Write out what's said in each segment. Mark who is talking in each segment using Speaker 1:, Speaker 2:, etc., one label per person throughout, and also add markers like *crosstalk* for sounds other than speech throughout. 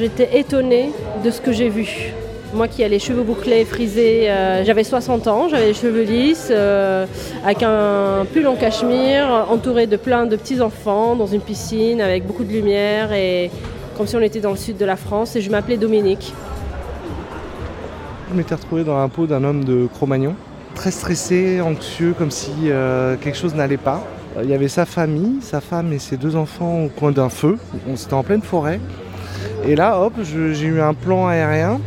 Speaker 1: J'étais étonnée de ce que j'ai vu. Moi qui ai les cheveux bouclés, frisés, euh, j'avais 60 ans, j'avais les cheveux lisses, euh, avec un pull en cachemire, entouré de plein de petits-enfants, dans une piscine, avec beaucoup de lumière, et comme si on était dans le sud de la France, et je m'appelais Dominique.
Speaker 2: Je m'étais retrouvé dans la peau d'un homme de Cro-Magnon, très stressé, anxieux, comme si euh, quelque chose n'allait pas. Il y avait sa famille, sa femme et ses deux enfants au coin d'un feu. On C'était en pleine forêt. Et là, hop, j'ai eu un plan aérien.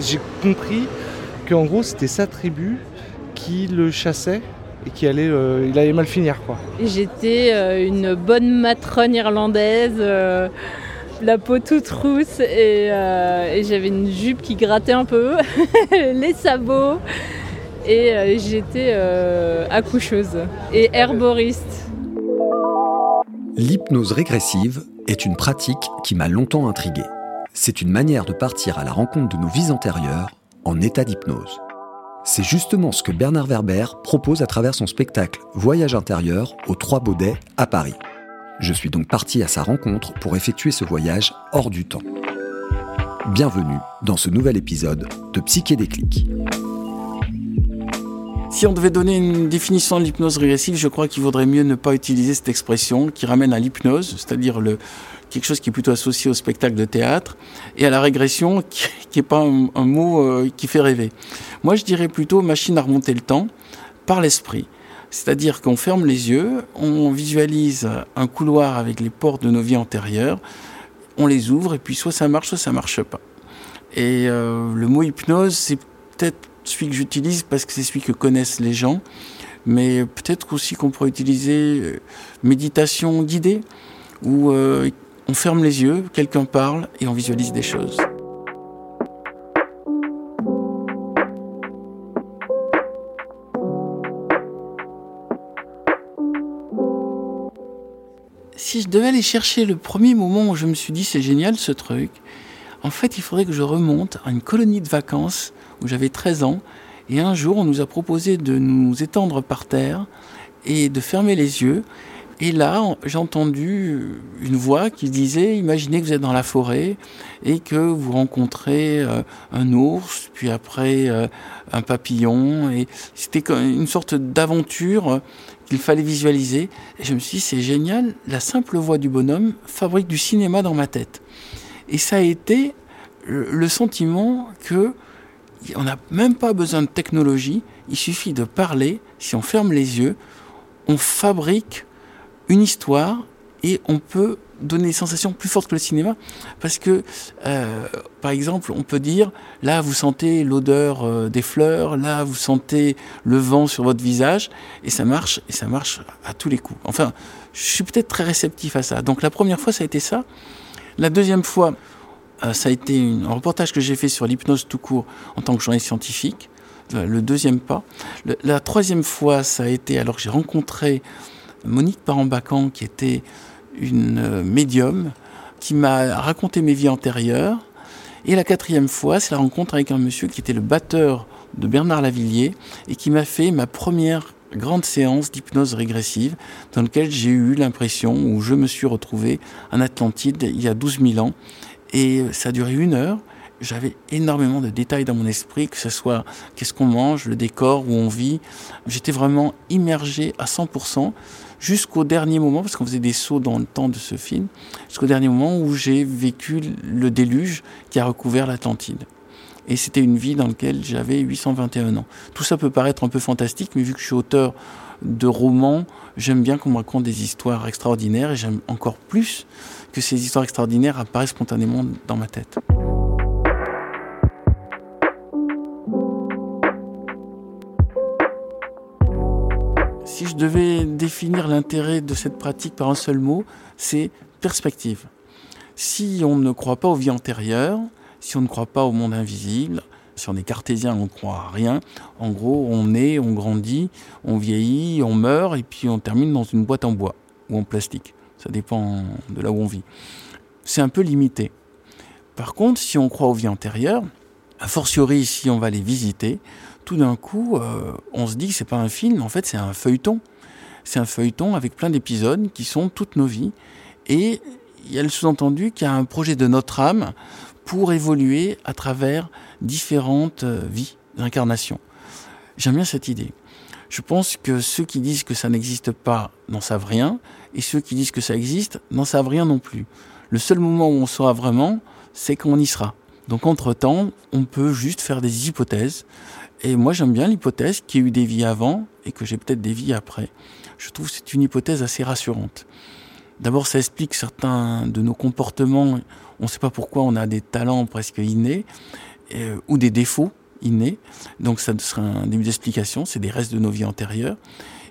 Speaker 2: J'ai compris qu'en gros, c'était sa tribu qui le chassait et qui allait, euh, il allait mal finir, quoi.
Speaker 3: J'étais euh, une bonne matrone irlandaise, euh, la peau toute rousse et, euh, et j'avais une jupe qui grattait un peu, *laughs* les sabots et euh, j'étais euh, accoucheuse et herboriste.
Speaker 4: L'hypnose régressive est une pratique qui m'a longtemps intrigué. C'est une manière de partir à la rencontre de nos vies antérieures en état d'hypnose. C'est justement ce que Bernard Werber propose à travers son spectacle Voyage intérieur aux Trois Baudets à Paris. Je suis donc parti à sa rencontre pour effectuer ce voyage hors du temps. Bienvenue dans ce nouvel épisode de Psyché Déclic.
Speaker 5: Si on devait donner une définition de l'hypnose régressive, je crois qu'il vaudrait mieux ne pas utiliser cette expression qui ramène à l'hypnose, c'est-à-dire quelque chose qui est plutôt associé au spectacle de théâtre, et à la régression qui n'est pas un, un mot euh, qui fait rêver. Moi, je dirais plutôt machine à remonter le temps par l'esprit. C'est-à-dire qu'on ferme les yeux, on visualise un couloir avec les portes de nos vies antérieures, on les ouvre, et puis soit ça marche, soit ça marche pas. Et euh, le mot hypnose, c'est peut-être celui que j'utilise parce que c'est celui que connaissent les gens, mais peut-être aussi qu'on pourrait utiliser euh, méditation guidée, où euh, on ferme les yeux, quelqu'un parle et on visualise des choses. Si je devais aller chercher le premier moment où je me suis dit c'est génial ce truc, en fait il faudrait que je remonte à une colonie de vacances où j'avais 13 ans et un jour on nous a proposé de nous étendre par terre et de fermer les yeux. Et là, j'ai entendu une voix qui disait Imaginez que vous êtes dans la forêt et que vous rencontrez euh, un ours, puis après euh, un papillon. Et c'était une sorte d'aventure euh, qu'il fallait visualiser. Et je me suis dit C'est génial, la simple voix du bonhomme fabrique du cinéma dans ma tête. Et ça a été le, sentiment que on n'a même pas besoin de technologie, il suffit de parler, si on ferme les yeux, on fabrique une histoire et on peut donner des sensations plus fortes que le cinéma. Parce que euh, par exemple on peut dire là vous sentez l'odeur euh, des fleurs là vous sentez le vent sur votre visage et ça marche et ça marche à tous les coups. Enfin je suis peut-être très réceptif à ça. Donc la première fois ça a été ça la deuxième fois euh, ça a été un reportage que j'ai fait sur l'hypnose tout court en tant que journaliste scientifique Euh, le deuxième pas la troisième fois ça a été alors que j'ai rencontré Monique Parambacan, qui était une euh, médium, qui m'a raconté mes vies antérieures. Et la quatrième fois, c'est la rencontre avec un monsieur qui était le batteur de Bernard Lavillier et qui m'a fait ma première grande séance d'hypnose régressive dans laquelle j'ai eu l'impression, où je me suis retrouvé en Atlantide il y a 12 000 ans. Et ça a duré une heure. J'avais énormément de détails dans mon esprit, que ce soit qu'est-ce qu'on mange, le décor, où on vit. J'étais vraiment immergé à 100% jusqu'au dernier moment, parce qu'on faisait des sauts dans le temps de ce film, jusqu'au dernier moment où j'ai vécu le déluge qui a recouvert l'Atlantide. Et c'était une vie dans laquelle j'avais 821 ans. Tout ça peut paraître un peu fantastique, mais vu que je suis auteur de romans, j'aime bien qu'on me raconte des histoires extraordinaires, et j'aime encore plus que ces histoires extraordinaires apparaissent spontanément dans ma tête. Si je devais définir l'intérêt de cette pratique par un seul mot, c'est perspective. Si on ne croit pas aux vies antérieures, si on ne croit pas au monde invisible, si on est cartésien, on ne croit à rien. En gros, on est, on grandit, on vieillit, on meurt, et puis on termine dans une boîte en bois ou en plastique. Ça dépend de là où on vit. C'est un peu limité. Par contre, si on croit aux vies antérieures, a fortiori si on va les visiter, tout d'un coup, euh, on se dit que c'est pas un film, en fait c'est un feuilleton. C'est un feuilleton avec plein d'épisodes qui sont toutes nos vies. Et il y a le sous-entendu qu'il y a un projet de notre âme pour évoluer à travers différentes euh, vies, incarnations. J'aime bien cette idée. Je pense que ceux qui disent que ça n'existe pas n'en savent rien, et ceux qui disent que ça existe n'en savent rien non plus. Le seul moment où on saura vraiment, c'est quand on y sera. Donc entre-temps, on peut juste faire des hypothèses. Et moi j'aime bien l'hypothèse qu'il y ait eu des vies avant et que j'ai peut-être des vies après. Je trouve que c'est une hypothèse assez rassurante. D'abord, ça explique certains de nos comportements. On ne sait pas pourquoi on a des talents presque innés euh, ou des défauts innés. Donc ça serait un début d'explication. C'est des restes de nos vies antérieures.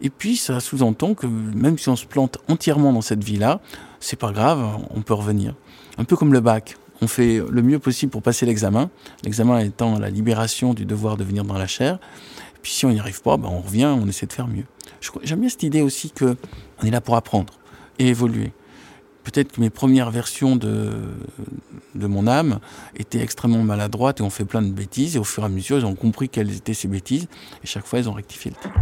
Speaker 5: Et puis ça sous-entend que même si on se plante entièrement dans cette vie-là, c'est pas grave, on peut revenir. Un peu comme le bac. On fait le mieux possible pour passer l'examen. L'examen étant la libération du devoir de venir dans la chair. Puis si on n'y arrive pas, ben on revient, on essaie de faire mieux. J'aime bien cette idée aussi que on est là pour apprendre et évoluer. Peut-être que mes premières versions de, de mon âme étaient extrêmement maladroites et ont fait plein de bêtises. Et au fur et à mesure, ils ont compris quelles étaient ces bêtises. Et chaque fois, ils ont rectifié le tir.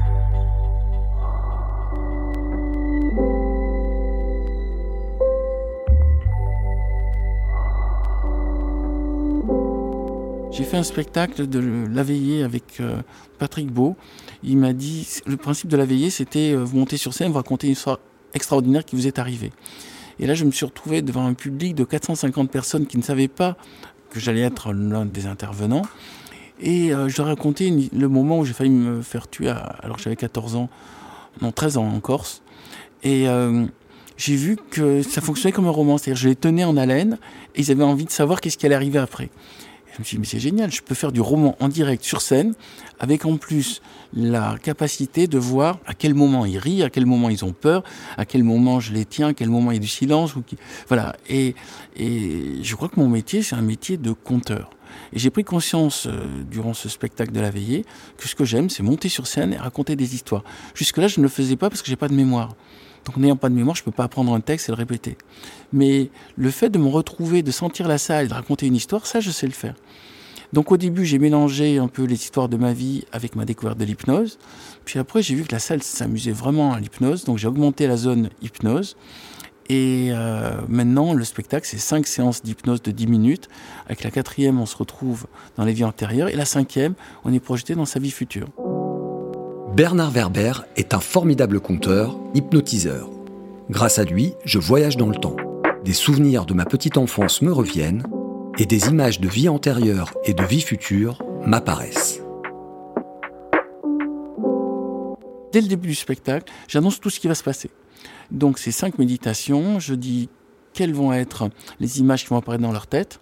Speaker 5: J'ai fait un spectacle de la veillée avec euh, Patrick Beau. Il m'a dit, le principe de la veillée, c'était euh, vous montez sur scène, vous racontez une histoire extraordinaire qui vous est arrivée. Et là, je me suis retrouvé devant un public de 450 personnes qui ne savaient pas que j'allais être l'un des intervenants. Et euh, je leur ai raconté le moment où j'ai failli me faire tuer alors j'avais 14 ans, non 13 ans en Corse. Et j'ai vu que ça fonctionnait comme un roman, c'est-à-dire je les tenais en haleine et ils avaient envie de savoir qu'est-ce qui allait arriver après. Je me suis dit, mais c'est génial, je peux faire du roman en direct sur scène, avec en plus la capacité de voir à quel moment ils rient, à quel moment ils ont peur, à quel moment je les tiens, à quel moment il y a du silence. Voilà. Et, et je crois que mon métier, c'est un métier de conteur. Et j'ai pris conscience euh, durant ce spectacle de la veillée que ce que j'aime, c'est monter sur scène et raconter des histoires. Jusque-là, je ne le faisais pas parce que j'ai pas de mémoire. Donc n'ayant pas de mémoire, je ne peux pas apprendre un texte et le répéter. Mais le fait de me retrouver, de sentir la salle de raconter une histoire, ça, je sais le faire. Donc au début, j'ai mélangé un peu les histoires de ma vie avec ma découverte de l'hypnose. Puis après, j'ai vu que la salle s'amusait vraiment à l'hypnose. Donc j'ai augmenté la zone hypnose. Et euh, maintenant, le spectacle, c'est cinq séances d'hypnose de 10 minutes. Avec la quatrième, on se retrouve dans les vies antérieures. Et la cinquième, on est projeté dans sa vie future.
Speaker 4: Bernard Werber est un formidable conteur, hypnotiseur. Grâce à lui, je voyage dans le temps. Des souvenirs de ma petite enfance me reviennent et des images de vie antérieure et de vie future m'apparaissent.
Speaker 5: Dès le début du spectacle, j'annonce tout ce qui va se passer. Donc ces cinq méditations, je dis quelles vont être les images qui vont apparaître dans leur tête.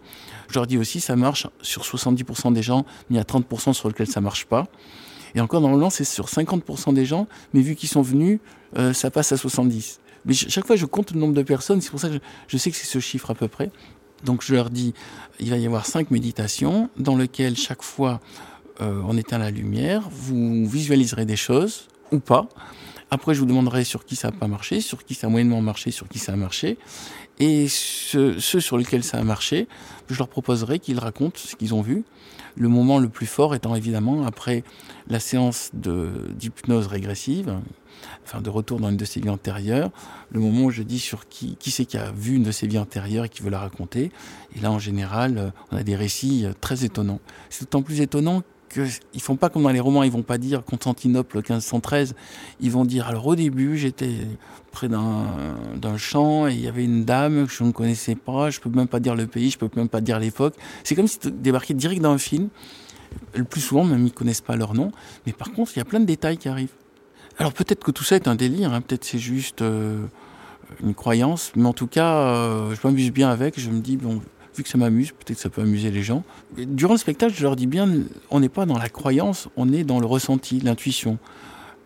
Speaker 5: Je leur dis aussi ça marche sur 70% des gens, il y a 30% sur lesquels ça marche pas. Et encore, normalement, c'est sur 50% des gens, mais vu qu'ils sont venus, euh, ça passe à 70. Mais chaque fois, je compte le nombre de personnes, c'est pour ça que je, sais que c'est ce chiffre à peu près. Donc je leur dis, il va y avoir cinq méditations dans lesquelles chaque fois euh, on éteint la lumière, vous visualiserez des choses ou pas. Après, je vous demanderai sur qui ça n'a pas marché, sur qui ça a moyennement marché, sur qui ça a marché. Et ceux, sur lesquels ça a marché, je leur proposerai qu'ils racontent ce qu'ils ont vu. Le moment le plus fort étant évidemment après la séance d'hypnose régressive, enfin de retour dans une de ses vies antérieures, le moment où je dis sur qui, qui c'est qui a vu une de ses vies antérieures et qui veut la raconter. Et là, en général, on a des récits très étonnants. C'est d'autant plus étonnant qu'ils font pas comme dans les romans, ils vont pas dire Constantinople 1513, ils vont dire alors au début j'étais près d'un champ et il y avait une dame que je ne connaissais pas, je peux même pas dire le pays, je peux même pas dire l'époque. C'est comme si tu débarquais direct dans un film. Le plus souvent, même ils connaissent pas leur nom, mais par contre il y a plein de détails qui arrivent. Alors peut-être que tout ça est un délire, hein. peut-être c'est juste euh, une croyance, mais en tout cas, euh, je m'amuse bien avec, je me dis bon vu que ça m'amuse, peut-être que ça peut amuser les gens. durant le spectacle, je leur dis bien, on n'est pas dans la croyance, on est dans le ressenti, l'intuition.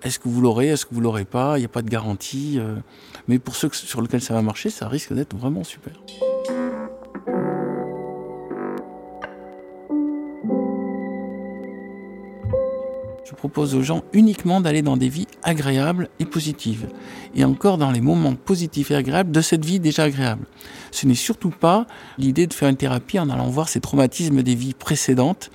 Speaker 5: Est-ce que vous l'aurez, est-ce que vous l'aurez pas? Il n'y a pas de garantie. Euh. mais pour ceux sur lesquels ça va marcher, ça risque d'être vraiment super. Propose aux gens uniquement d'aller dans des vies agréables et positives. Et encore dans les moments positifs et agréables de cette vie déjà agréable. Ce n'est surtout pas l'idée de faire une thérapie en allant voir ces traumatismes des vies précédentes.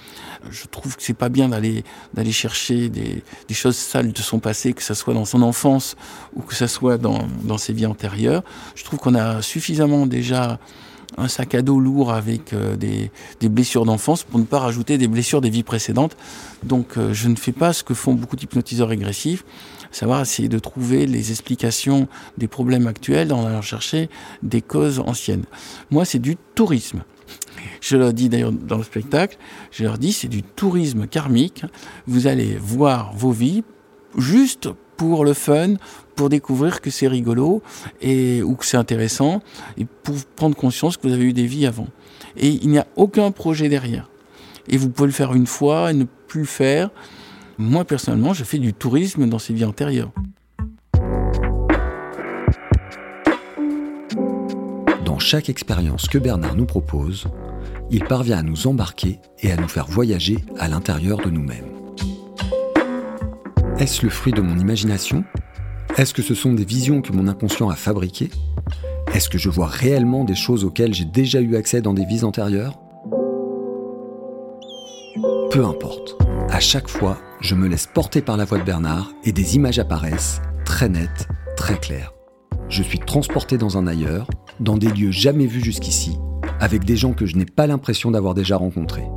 Speaker 5: Je trouve que c'est pas bien d'aller d'aller chercher des, des, choses sales de son passé, que ce soit dans son enfance ou que ce soit dans, dans ses vies antérieures. Je trouve qu'on a suffisamment déjà un sac à dos lourd avec euh, des, blessures d'enfance pour ne pas rajouter des blessures des vies précédentes. Donc euh, je ne fais pas ce que font beaucoup d'hypnotiseurs régressifs, savoir essayer de trouver les explications des problèmes actuels en allant chercher des causes anciennes. Moi, c'est du tourisme. Je leur dis d'ailleurs dans le spectacle, je leur dis c'est du tourisme karmique. Vous allez voir vos vies juste pour le fun, pour découvrir que c'est rigolo et ou que c'est intéressant et pour prendre conscience que vous avez eu des vies avant. Et il n'y a aucun projet derrière. Et vous pouvez le faire une fois et ne plus le faire. Moi personnellement, je fais du tourisme dans ces vies antérieures.
Speaker 4: Dans chaque expérience que Bernard nous propose, il parvient à nous embarquer et à nous faire voyager à l'intérieur de nous-mêmes. Est-ce le fruit de mon imagination? Est-ce que ce sont des visions que mon inconscient a fabriquées? Est-ce que je vois réellement des choses auxquelles j'ai déjà eu accès dans des vies antérieures? Peu importe. À chaque fois, je me laisse porter par la voix de Bernard et des images apparaissent, très nettes, très claires. Je suis transporté dans un ailleurs, dans des lieux jamais vus jusqu'ici, avec des gens que je n'ai pas l'impression d'avoir déjà rencontrés.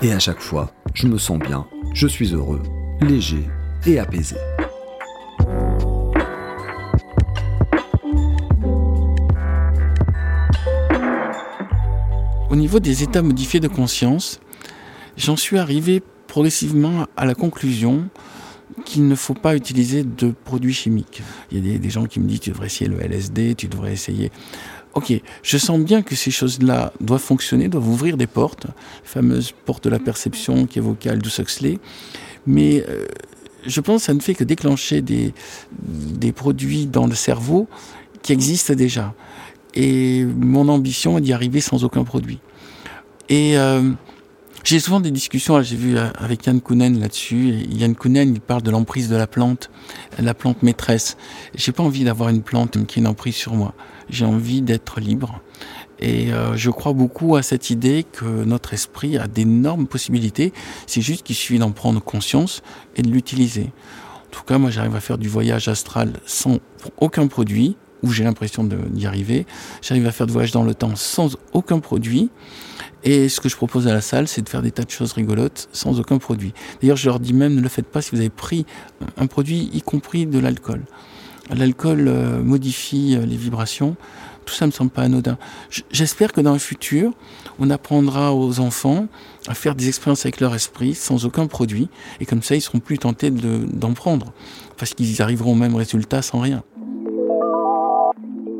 Speaker 4: Et à chaque fois, je me sens bien, je suis heureux, léger et apaisé.
Speaker 5: Au niveau des états modifiés de conscience, j'en suis arrivé progressivement à la conclusion qu'il ne faut pas utiliser de produits chimiques. Il y a des, gens qui me disent tu devrais essayer le LSD, tu devrais essayer. Ok, je sens bien que ces choses-là doivent fonctionner, doivent ouvrir des portes, la fameuse porte de la perception qui évoquait Aldous Huxley, mais euh, je pense que ça ne fait que déclencher des, produits dans le cerveau qui existent déjà. Et mon ambition est d'y arriver sans aucun produit. Et euh, j'ai souvent des discussions, j'ai vu euh, avec Yann Kounen là-dessus. Yann Kounen, il parle de l'emprise de la plante, la plante maîtresse. J'ai pas envie d'avoir une plante qui ait une emprise sur moi. J'ai envie d'être libre. Et euh, je crois beaucoup à cette idée que notre esprit a d'énormes possibilités. C'est juste qu'il suffit d'en prendre conscience et de l'utiliser. En tout cas, moi, j'arrive à faire du voyage astral sans aucun produit, où j'ai l'impression d'y arriver. J'arrive à faire du voyage dans le temps sans aucun produit. Et ce que je propose à la salle, c'est de faire des tas de choses rigolotes sans aucun produit. D'ailleurs, je leur dis même, ne le faites pas si vous avez pris un produit, y compris de l'alcool. L'alcool euh, modifie euh, les vibrations. Tout ça me semble pas anodin. J'espère que dans le futur, on apprendra aux enfants à faire des expériences avec leur esprit sans aucun produit. Et comme ça, ils seront plus tentés d'en prendre. Parce qu'ils arriveront au même résultat sans rien.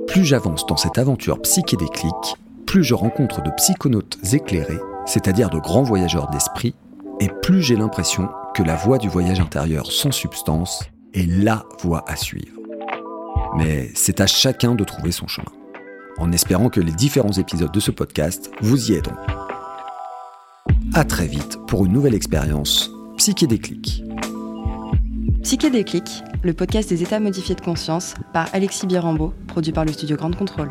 Speaker 4: Plus j'avance dans cette aventure psychédéclique, plus je rencontre de psychonautes éclairés, c'est-à-dire de grands voyageurs d'esprit, et plus j'ai l'impression que la voie du voyage intérieur sans substance est LA voie à suivre. Mais c'est à chacun de trouver son chemin. En espérant que les différents épisodes de ce podcast vous y aideront. À très vite pour une nouvelle expérience psychédéclique.
Speaker 6: Psychédéclique, le podcast des états modifiés de conscience par Alexis Birambeau, produit par le studio Grande Contrôle.